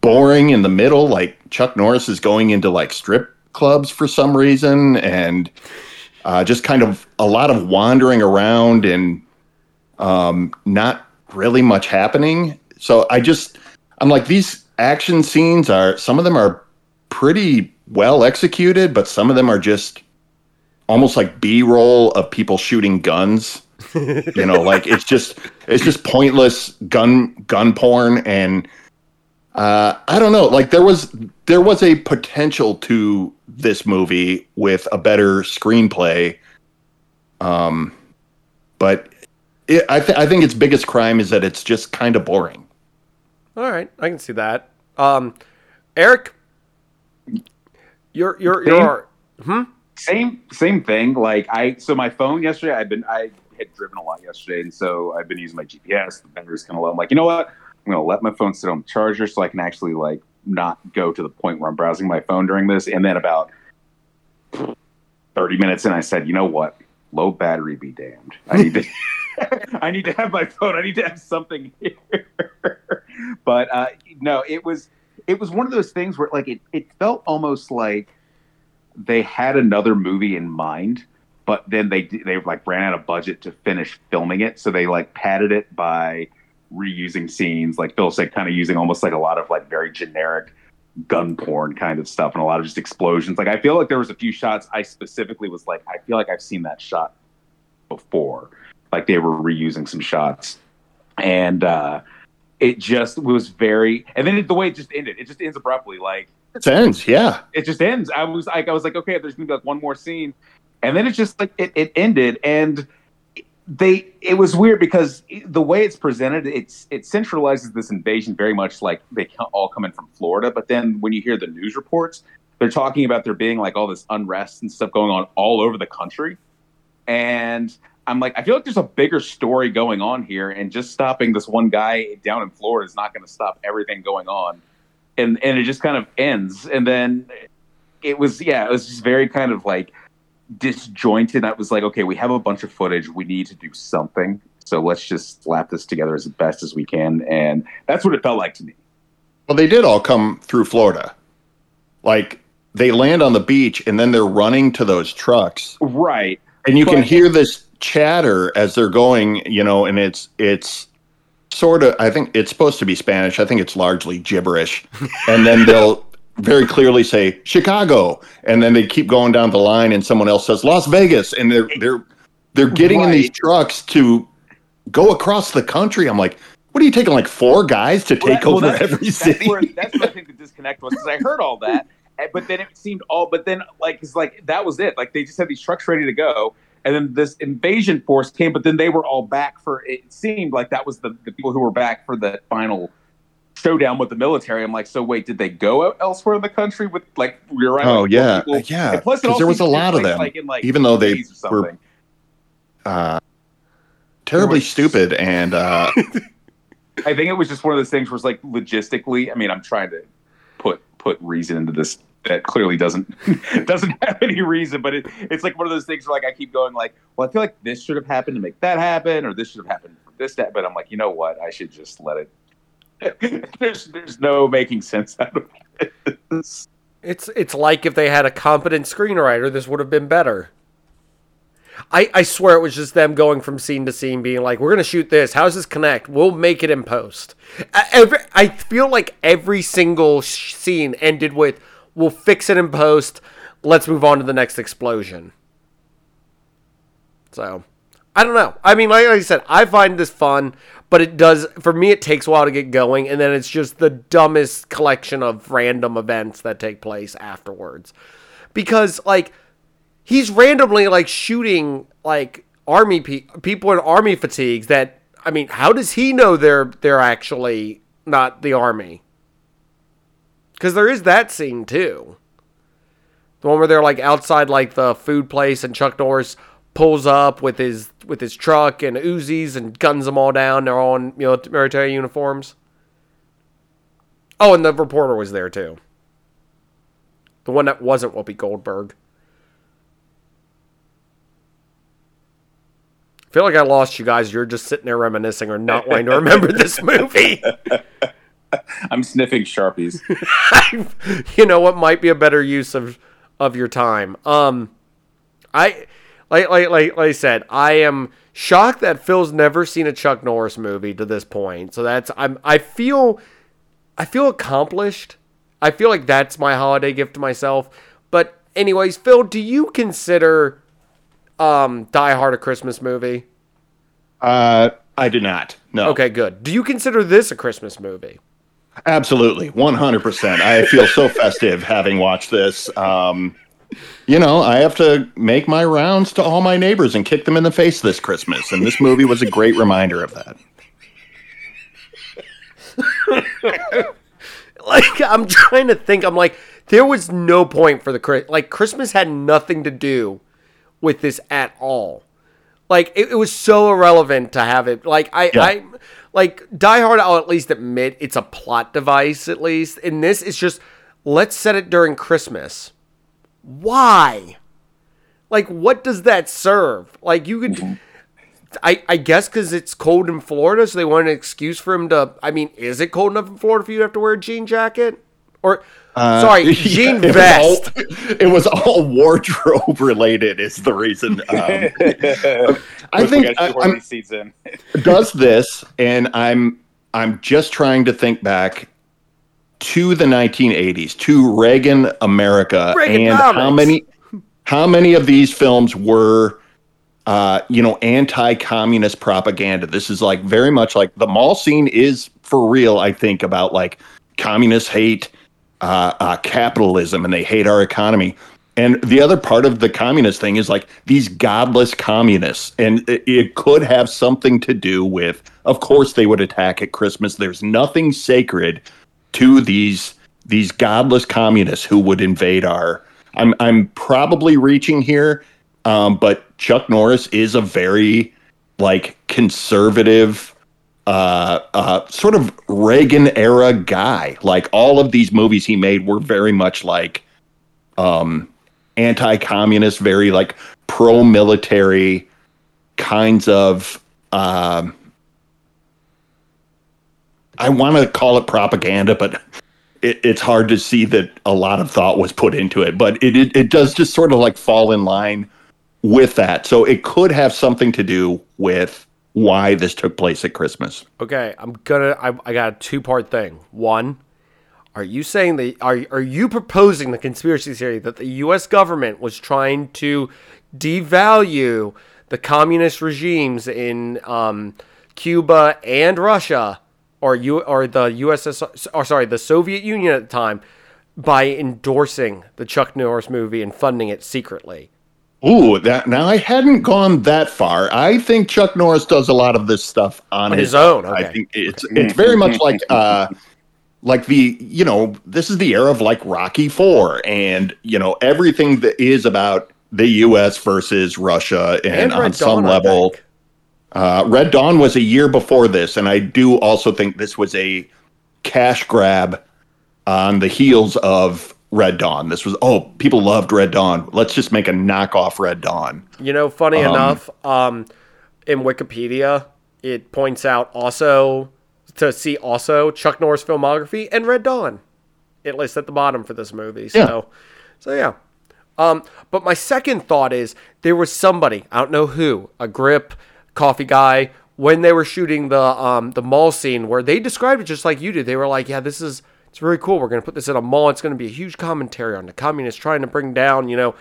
boring in the middle. Like Chuck Norris is going into like strip clubs for some reason, and uh, just kind of a lot of wandering around and um, not really much happening. So I just I'm like these action scenes are some of them are pretty well executed, but some of them are just almost like B-roll of people shooting guns. you know, like it's just it's just pointless gun gun porn and uh, I don't know. Like there was there was a potential to this movie with a better screenplay. Um, but it, I, th- I think its biggest crime is that it's just kind of boring. All right, I can see that. Um, Eric, you're you're you're hmm? same same thing. Like I so my phone yesterday, I've been I had driven a lot yesterday, and so I've been using my GPS. The battery's kind of low. I'm like, you know what? I'm gonna let my phone sit on the charger so I can actually like not go to the point where I'm browsing my phone during this. And then about 30 minutes in, I said, you know what? Low battery be damned. I need to. I need to have my phone. I need to have something here. but uh, no, it was it was one of those things where like it, it felt almost like they had another movie in mind, but then they they like ran out of budget to finish filming it, so they like padded it by reusing scenes, like Phil said, kind of using almost like a lot of like very generic gun porn kind of stuff and a lot of just explosions. Like I feel like there was a few shots I specifically was like, I feel like I've seen that shot before. Like they were reusing some shots. And uh it just was very and then it, the way it just ended, it just ends abruptly. Like it ends, yeah. It just ends. I was like I was like, okay, there's gonna be like one more scene. And then it just like it, it ended and they it was weird because the way it's presented it's it centralizes this invasion very much like they all come in from Florida. But then when you hear the news reports they're talking about there being like all this unrest and stuff going on all over the country. And I'm like I feel like there's a bigger story going on here and just stopping this one guy down in Florida is not going to stop everything going on. And and it just kind of ends. And then it was yeah it was just very kind of like disjointed. I was like, okay, we have a bunch of footage. We need to do something. So let's just slap this together as best as we can. And that's what it felt like to me. Well, they did all come through Florida. Like they land on the beach and then they're running to those trucks. Right. And you but, can hear this chatter as they're going, you know, and it's it's sort of I think it's supposed to be Spanish. I think it's largely gibberish. and then they'll very clearly say Chicago, and then they keep going down the line, and someone else says Las Vegas, and they're they're they're getting right. in these trucks to go across the country. I'm like, what are you taking like four guys to well, take that, over well, every that's city? Where, that's where I think the disconnect was because I heard all that, but then it seemed all, but then like it's like that was it. Like they just had these trucks ready to go. And then this invasion force came, but then they were all back for. It seemed like that was the, the people who were back for the final showdown with the military. I'm like, so wait, did they go elsewhere in the country with like rear Oh yeah, people? yeah. plus, there was a lot of them, like, in, like, even though they were uh, terribly stupid and. Uh, I think it was just one of those things where it's like logistically. I mean, I'm trying to put put reason into this that clearly doesn't doesn't have any reason, but it, it's like one of those things where like I keep going like, well, I feel like this should have happened to make that happen, or this should have happened for this that. But I'm like, you know what? I should just let it there's there's no making sense out of this. It's it's like if they had a competent screenwriter, this would have been better. I, I swear it was just them going from scene to scene, being like, "We're gonna shoot this. How does this connect? We'll make it in post." Every, I feel like every single scene ended with, "We'll fix it in post. Let's move on to the next explosion." So, I don't know. I mean, like I said, I find this fun but it does for me it takes a while to get going and then it's just the dumbest collection of random events that take place afterwards. Because like he's randomly like shooting like army pe- people in army fatigues that i mean how does he know they're they're actually not the army? Because there is that scene too. The one where they're like outside like the food place and chuck norris pulls up with his with his truck and Uzis and guns them all down. They're all in military uniforms. Oh, and the reporter was there too. The one that wasn't Whoopi Goldberg. I feel like I lost you guys. You're just sitting there reminiscing or not wanting to remember this movie. I'm sniffing sharpies. you know what might be a better use of of your time. Um, I like like like like I said, I am shocked that Phil's never seen a Chuck Norris movie to this point. So that's I'm I feel I feel accomplished. I feel like that's my holiday gift to myself. But anyways, Phil, do you consider um Die Hard a Christmas movie? Uh, I do not. No. Okay, good. Do you consider this a Christmas movie? Absolutely, one hundred percent. I feel so festive having watched this. Um, you know, I have to make my rounds to all my neighbors and kick them in the face this Christmas, and this movie was a great reminder of that. like I'm trying to think. I'm like, there was no point for the. Like Christmas had nothing to do with this at all. Like it, it was so irrelevant to have it. Like I, Yeah. I, like Die Hard. I'll at least admit it's a plot device. At least in this, it's just let's set it during Christmas. Why? Like, what does that serve? Like, you could. I, I guess because it's cold in Florida, so they want an excuse for him to. I mean, is it cold enough in Florida for you to have to wear a jean jacket? Or, sorry, Yeah, jean it was vest. all- it was all wardrobe related. Is the reason. Um, I think I, I'm, these does this, and I'm I'm just trying to think back to the 1980s, to Reagan America, and how many how many of these films were uh, you know, anti-communist propaganda. This is like very much like the mall scene is for real. I think about like communists hate uh, uh, capitalism and they hate our economy. And the other part of the communist thing is like these godless communists, and it, it could have something to do with. Of course, they would attack at Christmas. There's nothing sacred to these these godless communists who would invade our. I'm I'm probably reaching here, um, but Chuck Norris is a very like conservative, uh, uh, sort of Reagan era guy. Like all of these movies he made were very much like um, anti-communist, very like pro-military kinds of. Um, I want to call it propaganda, but it, it's hard to see that a lot of thought was put into it. But it, it it does just sort of like fall in line with that. So it could have something to do with why this took place at Christmas. Okay, I'm gonna. I, I got a two part thing. One, are you saying that are are you proposing the conspiracy theory that the U.S. government was trying to devalue the communist regimes in um, Cuba and Russia, or you or the USSR, or sorry, the Soviet Union at the time, by endorsing the Chuck Norris movie and funding it secretly? Ooh, that now I hadn't gone that far. I think Chuck Norris does a lot of this stuff on, On his own, I think it's it's very much like uh like the you know this is the era of like Rocky Four and you know everything that is about the U.S. versus Russia and, on Red some level. Uh, Red Dawn was a year before this, and I do also think this was a cash grab on the heels of Red Dawn. This was oh, people loved Red Dawn. Let's just make a knockoff Red Dawn. You know, funny enough, um, in Wikipedia, it points out also to see also Chuck Norris filmography and Red Dawn. It lists at the bottom for this movie. So, Yeah. so yeah. Um, but my second thought is there was somebody I don't know who, a grip coffee guy, when they were shooting the um the mall scene where they described it just like you did. They were like, yeah, this is it's really cool. We're gonna put this in a mall. It's gonna be a huge commentary on the communists trying to bring down, you know,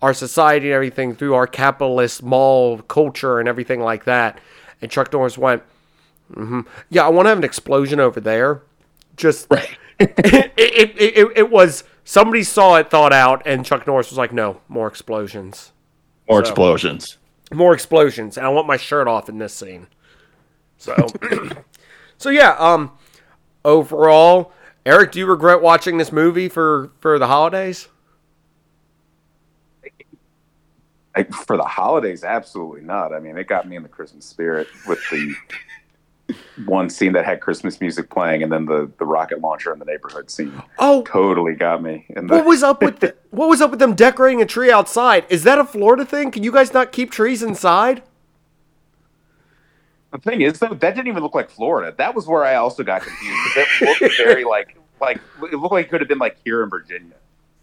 our society and everything through our capitalist mall culture and everything like that. And Chuck Norris went, hmm yeah, I want to have an explosion over there. Just Right. it, it, it, it, it was somebody saw it, thought out, and Chuck Norris was like, no, more explosions. More explosions. More explosions. And I want my shirt off in this scene. So, so yeah, um, overall, Eric, do you regret watching this movie for, for the holidays? Like, for the holidays, absolutely not. I mean, it got me in the Christmas spirit with the one scene that had Christmas music playing, and then the the rocket launcher in the neighborhood scene Oh, totally got me. And what was up with the, what was up with them decorating a tree outside? Is that a Florida thing? Can you guys not keep trees inside? The thing is, though, that didn't even look like Florida. That was where I also got confused. It looked very like like it looked like it could have been like here in Virginia.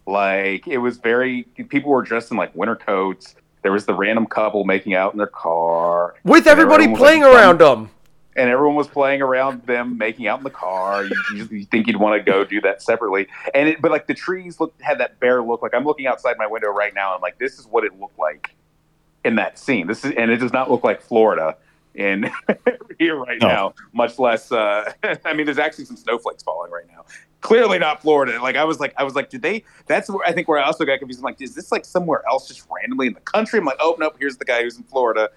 Like it was very people were dressed in like winter coats. There was the random couple making out in their car, With everybody playing like, around them. And everyone was playing around them making out in the car. You, you, you think you'd want to go do that separately, and it, but like the trees look had that bare look. Like I'm looking outside my window right now, and I'm like, this is what it looked like in that scene. This is, and it does not look like Florida in here right No. now. Much less. Uh, I mean, there's actually some snowflakes falling right now. Clearly not Florida. Like I was like, I was like, did they? That's where I think where I also got confused. I'm like, is this like somewhere else, just randomly in the country? I'm like, oh no, here's the guy who's in Florida.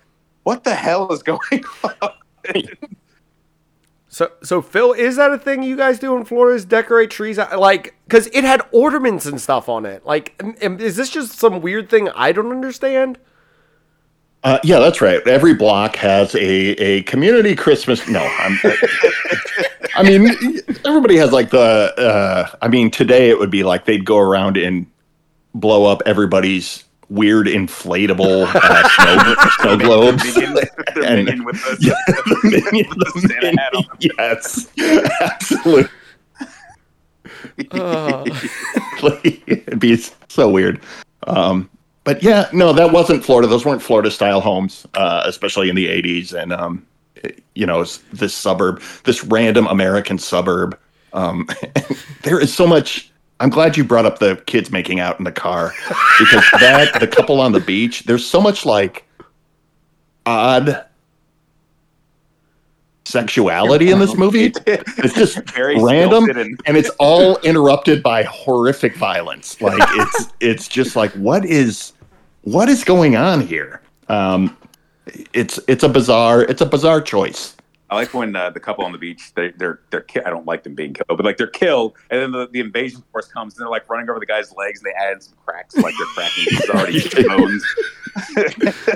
What the hell is going on? So, so Phil, is that a thing you guys do in Florida? Is decorate trees like because it had ornaments and stuff on it? Like, am- am- is this just some weird thing I don't understand? Uh, yeah, that's right. Every block has a, a community Christmas. No, I'm, I mean, everybody has like the. Uh, I mean, today it would be like they'd go around and blow up everybody's weird inflatable uh, snow, snow globes. Minion, they're And- minion with the, Yeah, with the, with the Santa hat on. yes, absolutely. Uh, It'd be so weird. Um, but yeah, no, that wasn't Florida. Those weren't Florida style homes, uh, especially in the 80s. And, um, it- you know, this suburb, this random American suburb. Um, there is so much. I'm glad you brought up the kids making out in the car because that, the couple on the beach, there's so much like odd sexuality in this movie. It's just Very random and- and it's all interrupted by horrific violence like it's it's just like what is what is going on here um it's it's a bizarre it's a bizarre choice I like when uh, the couple on the beach, they, they're they're ki- I don't like them being killed, but like they're killed, and then the, the invasion force comes and they're like running over the guy's legs, and they add some cracks, like they're cracking his already bones.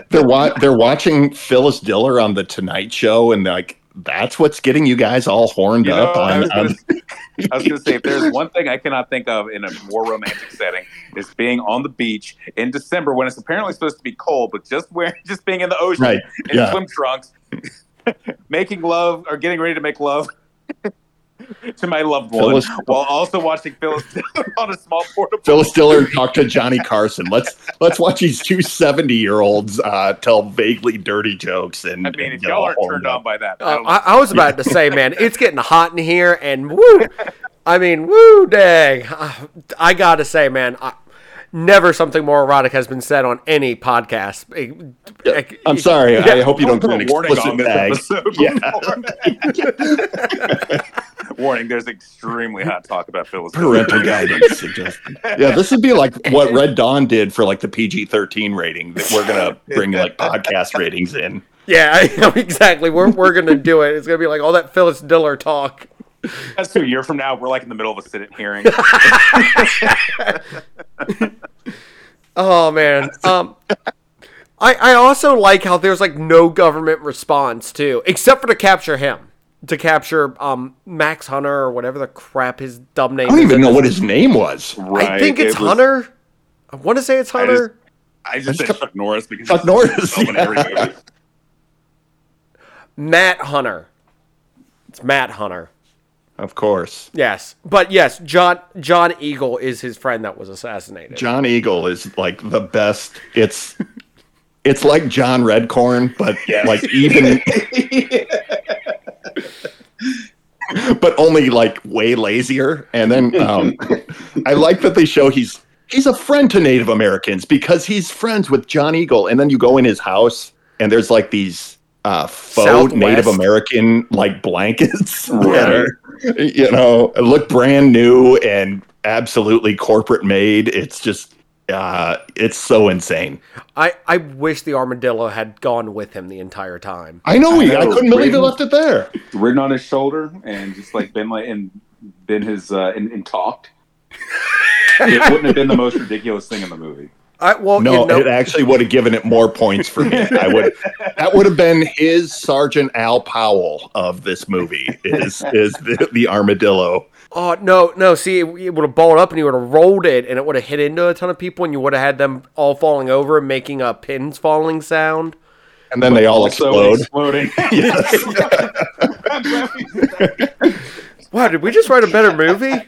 they're wa- they're watching Phyllis Diller on the Tonight Show and like that's what's getting you guys all horned You know, up I on, was gonna on I was going to say, if there's one thing I cannot think of in a more romantic setting, is being on the beach in December when it's apparently supposed to be cold, but just wearing, just being in the ocean Right, in yeah. swim trunks, making love or getting ready to make love to my loved one, Phyllis- while also watching Phyllis on a small portable. Phyllis Diller talk to Johnny Carson. Let's let's watch these two 70 year olds uh, tell vaguely dirty jokes and I mean, and if y'all aren't turned up. on by that, I uh, I, I was about to say, man, it's getting hot in here, and woo, I mean, woo, dang, Uh, I gotta say, man, I, never something more erotic has been said on any podcast. Eh, I'm sorry. I hope you don't put get an a warning explicit on this tag. episode. Yeah. warning: There's extremely hot talk about Phyllis. Parental guidance suggested. Yeah, this would be like what Red Dawn did for like the PG-13 rating. That we're gonna bring like podcast ratings in. Yeah, I exactly. We're we're gonna do it. It's gonna be like all that Phyllis Diller talk. That's two year from now. We're like in the middle of a Senate hearing. Oh man. Um I I also like how there's like no government response too, except for to capture him. To capture um Max Hunter or whatever the crap his dumb name I don't is even know what his name was. I think It it's was- Hunter. I want to say it's I just- Hunter. I just said Chuck Norris because Chuck he's Norris, so in every yeah. movie. Matt Hunter. It's Matt Hunter. Of course, Yes. But yes, John John Eagle is his friend that was assassinated. John Eagle is like the best. It's it's like John Redcorn, but Yes. like even. but only like way lazier. And then um, I like that they show he's he's a friend to Native Americans because he's friends with John Eagle. And then you go in his house and there's like these uh, faux Southwest. Native American like blankets that Right. Are you know look brand new and absolutely corporate made. It's just uh, it's so insane. I, I wish the armadillo had gone with him the entire time. I know. I he- I know, couldn't believe he left it there. ridden on his shoulder and just like been like and been his uh and, and talked. it wouldn't have been the most ridiculous thing in the movie. I well No, you know, it actually would have given it more points for me. I would. That would have been his Sergeant Al Powell of this movie. Is is the, the armadillo? Oh no, no! See, it, it would have balled up, and you would have rolled it, and it would have hit into a ton of people, and you would have had them all falling over and making a pins falling sound. and then they all explode. exploding. Wow, did we just write a better movie?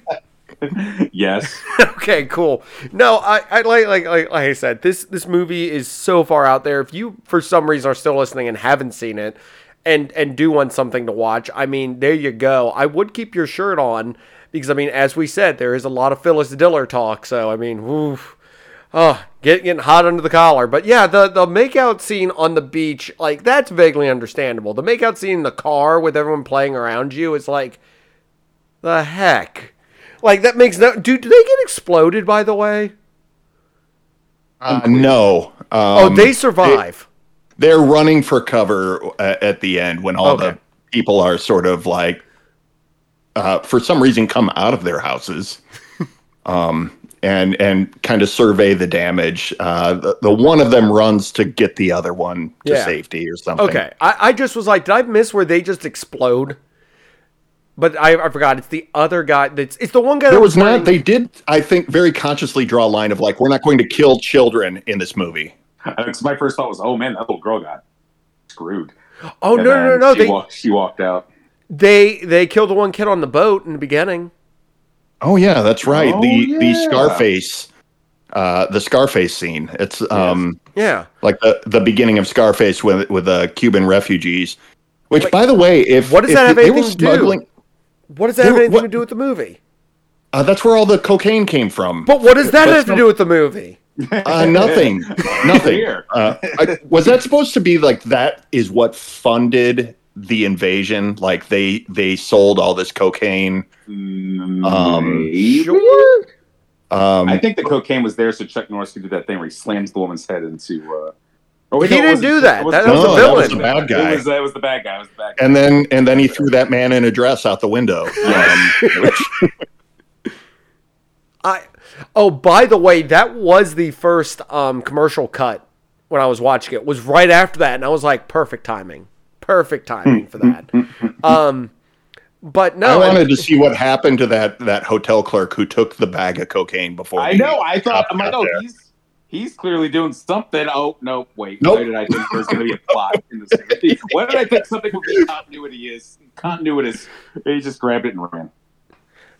yes. okay, cool. No, I, I like, like like like I said, this this movie is so far out there. If you for some reason are still listening and haven't seen it, and and do want something to watch, I mean, there you go. I would keep your shirt on because I mean, as we said, there is a lot of Phyllis Diller talk. So I mean, woof. Oh, get, getting hot under the collar. But yeah, the, the makeout scene on the beach, like, that's vaguely understandable. The makeout scene in the car with everyone playing around you is like, the heck? Like, that makes no. Dude, do they get exploded, by the way? Uh, no. Oh, Um, they survive. they're running for cover uh, at the end when all Okay. the people are sort of like uh, for some reason come out of their houses um, and and kind of survey the damage uh, the, the one of them runs to get the other one to Yeah. safety or something okay. I, I just was like, did I miss where they just explode? But I, I forgot. It's the other guy. That's it's the one guy there that was wearing- not they did i think very consciously draw a line of like we're not going to kill children in this movie Because my first thought was, oh man, that little girl got screwed. Oh And no no no no! She, They walked, she walked out. they they killed the one kid on the boat in the beginning. oh yeah that's right Oh, the the scarface uh, the scarface scene it's um Yeah. like the the beginning of Scarface with with the Cuban refugees. Which, by the way, if what does if that have anything to do? Smuggling, What does that They have anything what- to do with the movie? uh, that's where all the cocaine came from. But what does that That's have to no- do with the movie? Uh, nothing, nothing. Uh, I, was that supposed to be like that? Is what funded the invasion? Like they they sold all this cocaine. Um, Maybe. Sure. Um, I think the cocaine was there so Chuck Norris could do that thing where he slams the woman's head into. Oh, He no, didn't do that. That wasn't- was the No, villain. the bad guy. It was, that was the bad guy. It was the bad guy. and then and then he threw that man in a dress out the window. Um, which- I oh by the way, that was the first um, commercial cut when I was watching it. Was right after that, and I was like, perfect timing, perfect timing for that. Um, but no, I wanted to see what happened to that that hotel clerk who took the bag of cocaine before. I know. I thought. cops I'm like, oh, he's he's clearly doing something. Oh no, wait. Nope. Why did I think there's going to be a plot in this movie? Why did I think something would be continuity is continuous? He just grabbed it and ran.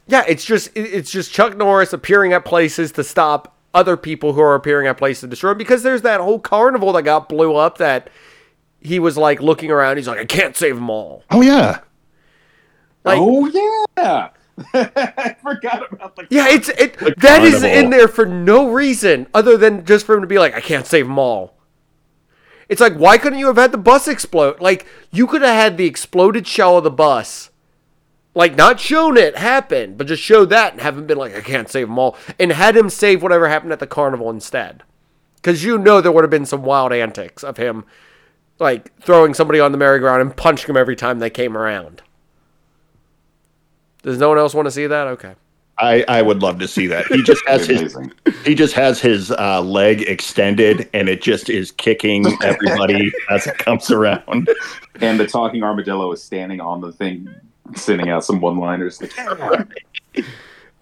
Yeah, it's just it's just Chuck Norris appearing at places to stop other people who are appearing at places to destroy because there's that whole carnival that got blew up that he was like looking around he's like I can't save them all. Oh yeah. Like oh yeah, I forgot about the. yeah, it's it that is carnival. in there for no reason other than just for him to be like I can't save them all. It's like why couldn't you have had the bus explode? Like you could have had the exploded shell of the bus. Like not shown it happen, but just show that and haven't been like I can't save them all, and had him save whatever happened at the carnival instead, because you know there would have been some wild antics of him, like throwing somebody on the merry-go-round and punching them every time they came around. Does no one else want to see that? Okay. I, I would love to see that. He just has his he just has his uh, leg extended and it just is kicking everybody as it comes around. And the talking armadillo is standing on the thing, sending out some one-liners.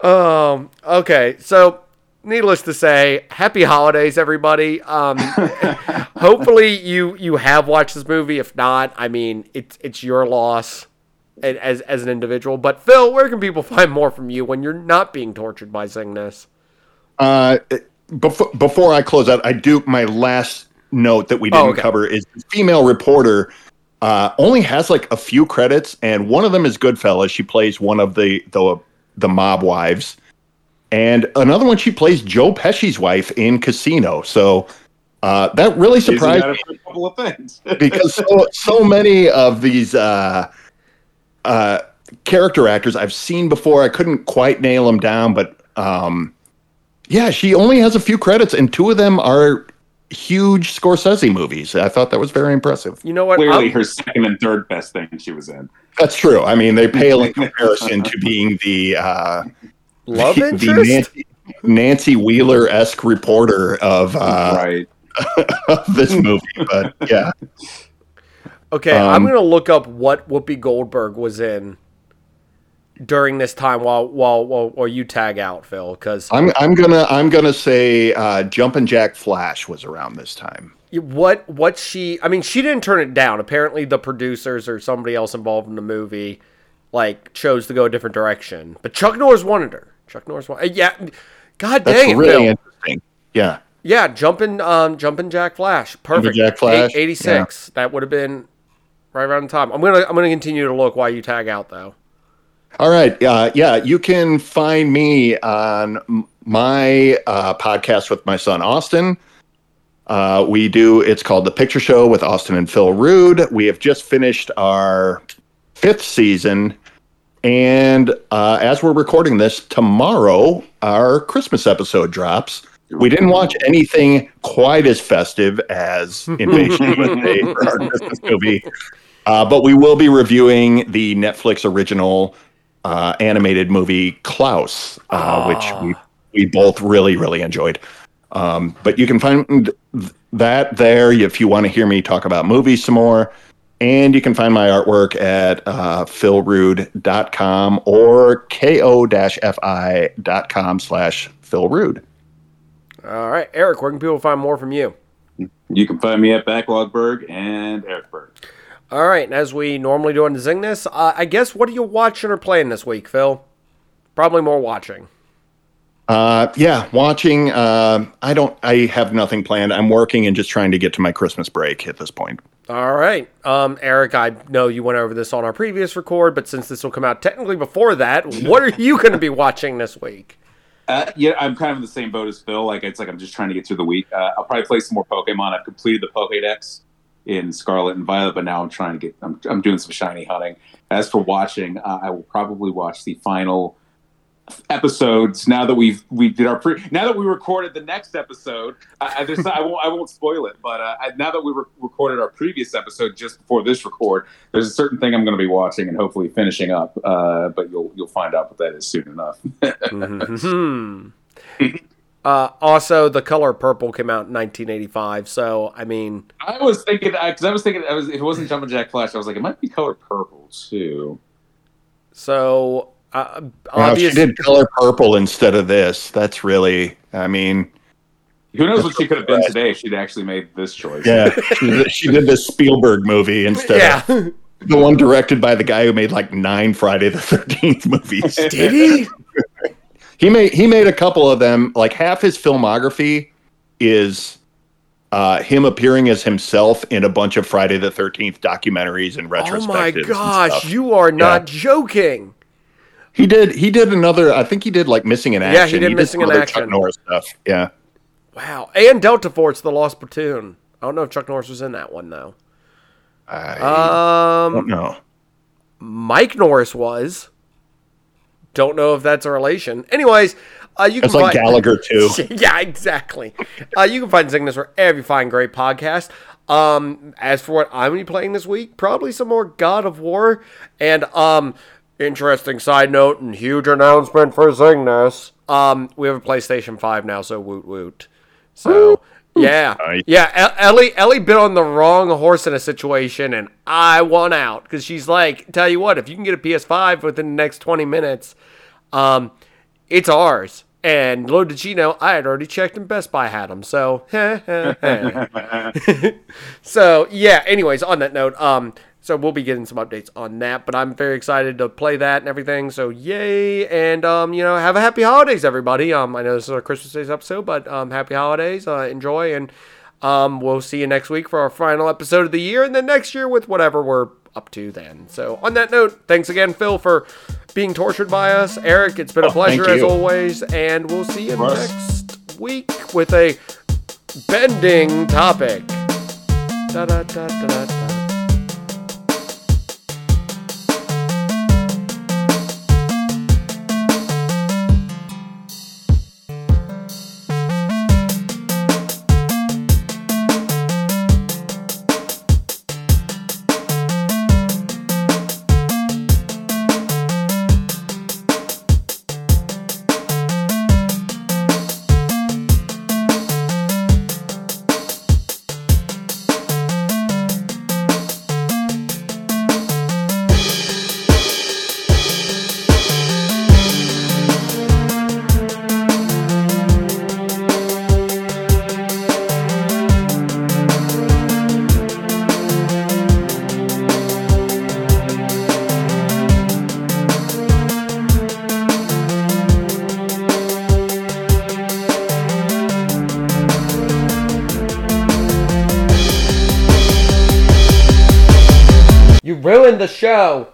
Um. Okay. So, needless to say, happy holidays, everybody. Um. hopefully, you you have watched this movie. If not, I mean, it's it's your loss a- as as an individual. But Phil, where can people find more from you when you're not being tortured by Cygnus? Uh, before before I close out, I do my last note that we didn't Oh, okay. cover is the female reporter uh, only has like a few credits, and one of them is Goodfellas. She plays one of the the the mob wives, and another one she plays Joe Pesci's wife in Casino. So uh, that really surprised me a couple of things. because so, so many of these uh, uh, character actors I've seen before. I couldn't quite nail them down, but um, yeah, she only has a few credits, and two of them are huge Scorsese movies. I thought that was very impressive. You know what? Clearly, I'm- her second and third best thing she was in. That's true. I mean, they pale in comparison to being the uh, love the, interest. the Nancy, Nancy Wheeler esque reporter of uh, right. of this movie. But yeah, Okay, I'm Um, gonna look up what Whoopi Goldberg was in during this time while while while, while you tag out, Phil, because I'm I'm gonna I'm gonna say uh, Jumpin' Jack Flash was around this time. what what she I mean she didn't turn it down. Apparently the producers or somebody else involved in the movie like chose to go a different direction. But Chuck Norris wanted her. Chuck Norris wanted yeah. God That's dang it, really Phil. interesting. Yeah. Yeah, jumping um jumping Jack Flash. Perfect. Jack Flash, Eight- 86. That would have been right around the time. I'm going to I'm to continue to look while you tag out though. All right. Uh, yeah, you can find me on my uh, podcast with my son Austin. Uh, we do. It's called the Picture Show with Austin and Phil Rude. We have just finished our fifth season, and uh, as we're recording this tomorrow, our Christmas episode drops. We didn't watch anything quite as festive as Invasion USA for our Christmas movie, uh, but we will be reviewing the Netflix original uh, animated movie Klaus, uh, which we we both really really enjoyed. Um, but you can find that there if you want to hear me talk about movies some more. And you can find my artwork at uh, philrude.com or ko-fi.com slash philrude. All right, Eric, where can people find more from you? You can find me at Backlogberg and Eric Berg. All right, and as we normally do on Zing this, uh, I guess what are you watching or playing this week, Phil? Probably more watching. Uh, yeah, watching. Uh, I don't. I have nothing planned. I'm working and just trying to get to my Christmas break at this point. All right, um, Eric, I know you went over this on our previous record, but since this will come out technically before that, what are you going to be watching this week? Uh, yeah, I'm kind of in the same boat as Phil. Like it's like I'm just trying to get through the week. Uh, I'll probably play some more Pokemon. I've completed the Pokédex in Scarlet and Violet, but now I'm trying to get. I'm, I'm doing some shiny hunting. As for watching, uh, I will probably watch the final episodes now that we've we did our pre now that we recorded the next episode I, I just I won't I won't spoil it but uh, now that we re- recorded our previous episode just before this record there's a certain thing I'm going to be watching and hopefully finishing up uh, but you'll you'll find out what that is soon enough Hmm. uh, also, The Color Purple came out in 1985, so I mean, I was thinking because I was thinking I was if it wasn't Jumpin' Jack Flash I was like it might be color purple too so uh, Wow, she did color purple instead of this. That's really. I mean, who knows what she could have been today if she'd actually made this choice yeah, she, did- she did this Spielberg movie instead yeah, of the one directed by the guy who made like nine Friday the Thirteenth movies. did he? He made he made a couple of them. Like half his filmography is uh, him appearing as himself in a bunch of Friday the Thirteenth documentaries and retrospectives. Oh my gosh, you are not joking. He did. He did another. I think he did like missing in Action. Yeah, he did Missing some in Action. Chuck Norris stuff. Yeah. Wow, and Delta Force, The Lost Platoon. I don't know if Chuck Norris was in that one though. I Um, don't know. Mike Norris was. Don't know if that's a relation. Anyways, uh, you It's can like find- Gallagher too. yeah, exactly. Uh, you can find Cygnus wherever you find great podcasts. Um, as for what I'm gonna be playing this week, probably some more God of War. And um, interesting side note and huge announcement for Cygnus. Um, we have a PlayStation 5 now, so woot woot. So yeah, Nice. yeah. Ellie Ellie bit on the wrong horse in a situation, and I won out because she's like, tell you what, if you can get a PS5 within the next 20 minutes, um, it's ours. And little did she know, I had already checked and Best Buy had them. So, so yeah. Anyways, on that note, um, so we'll be getting some updates on that. But I'm very excited to play that and everything. So yay! And um, you know, have a happy holidays, everybody. Um, I know this is our Christmas Days episode, but um, happy holidays. Uh, enjoy, and um, we'll see you next week for our final episode of the year, and then next year with whatever we're up to then. So on that note, thanks again, Phil, for being tortured by us. Eric, it's been a Oh, thank pleasure as always, and we'll see you course. next week with a bending topic. Da da da show.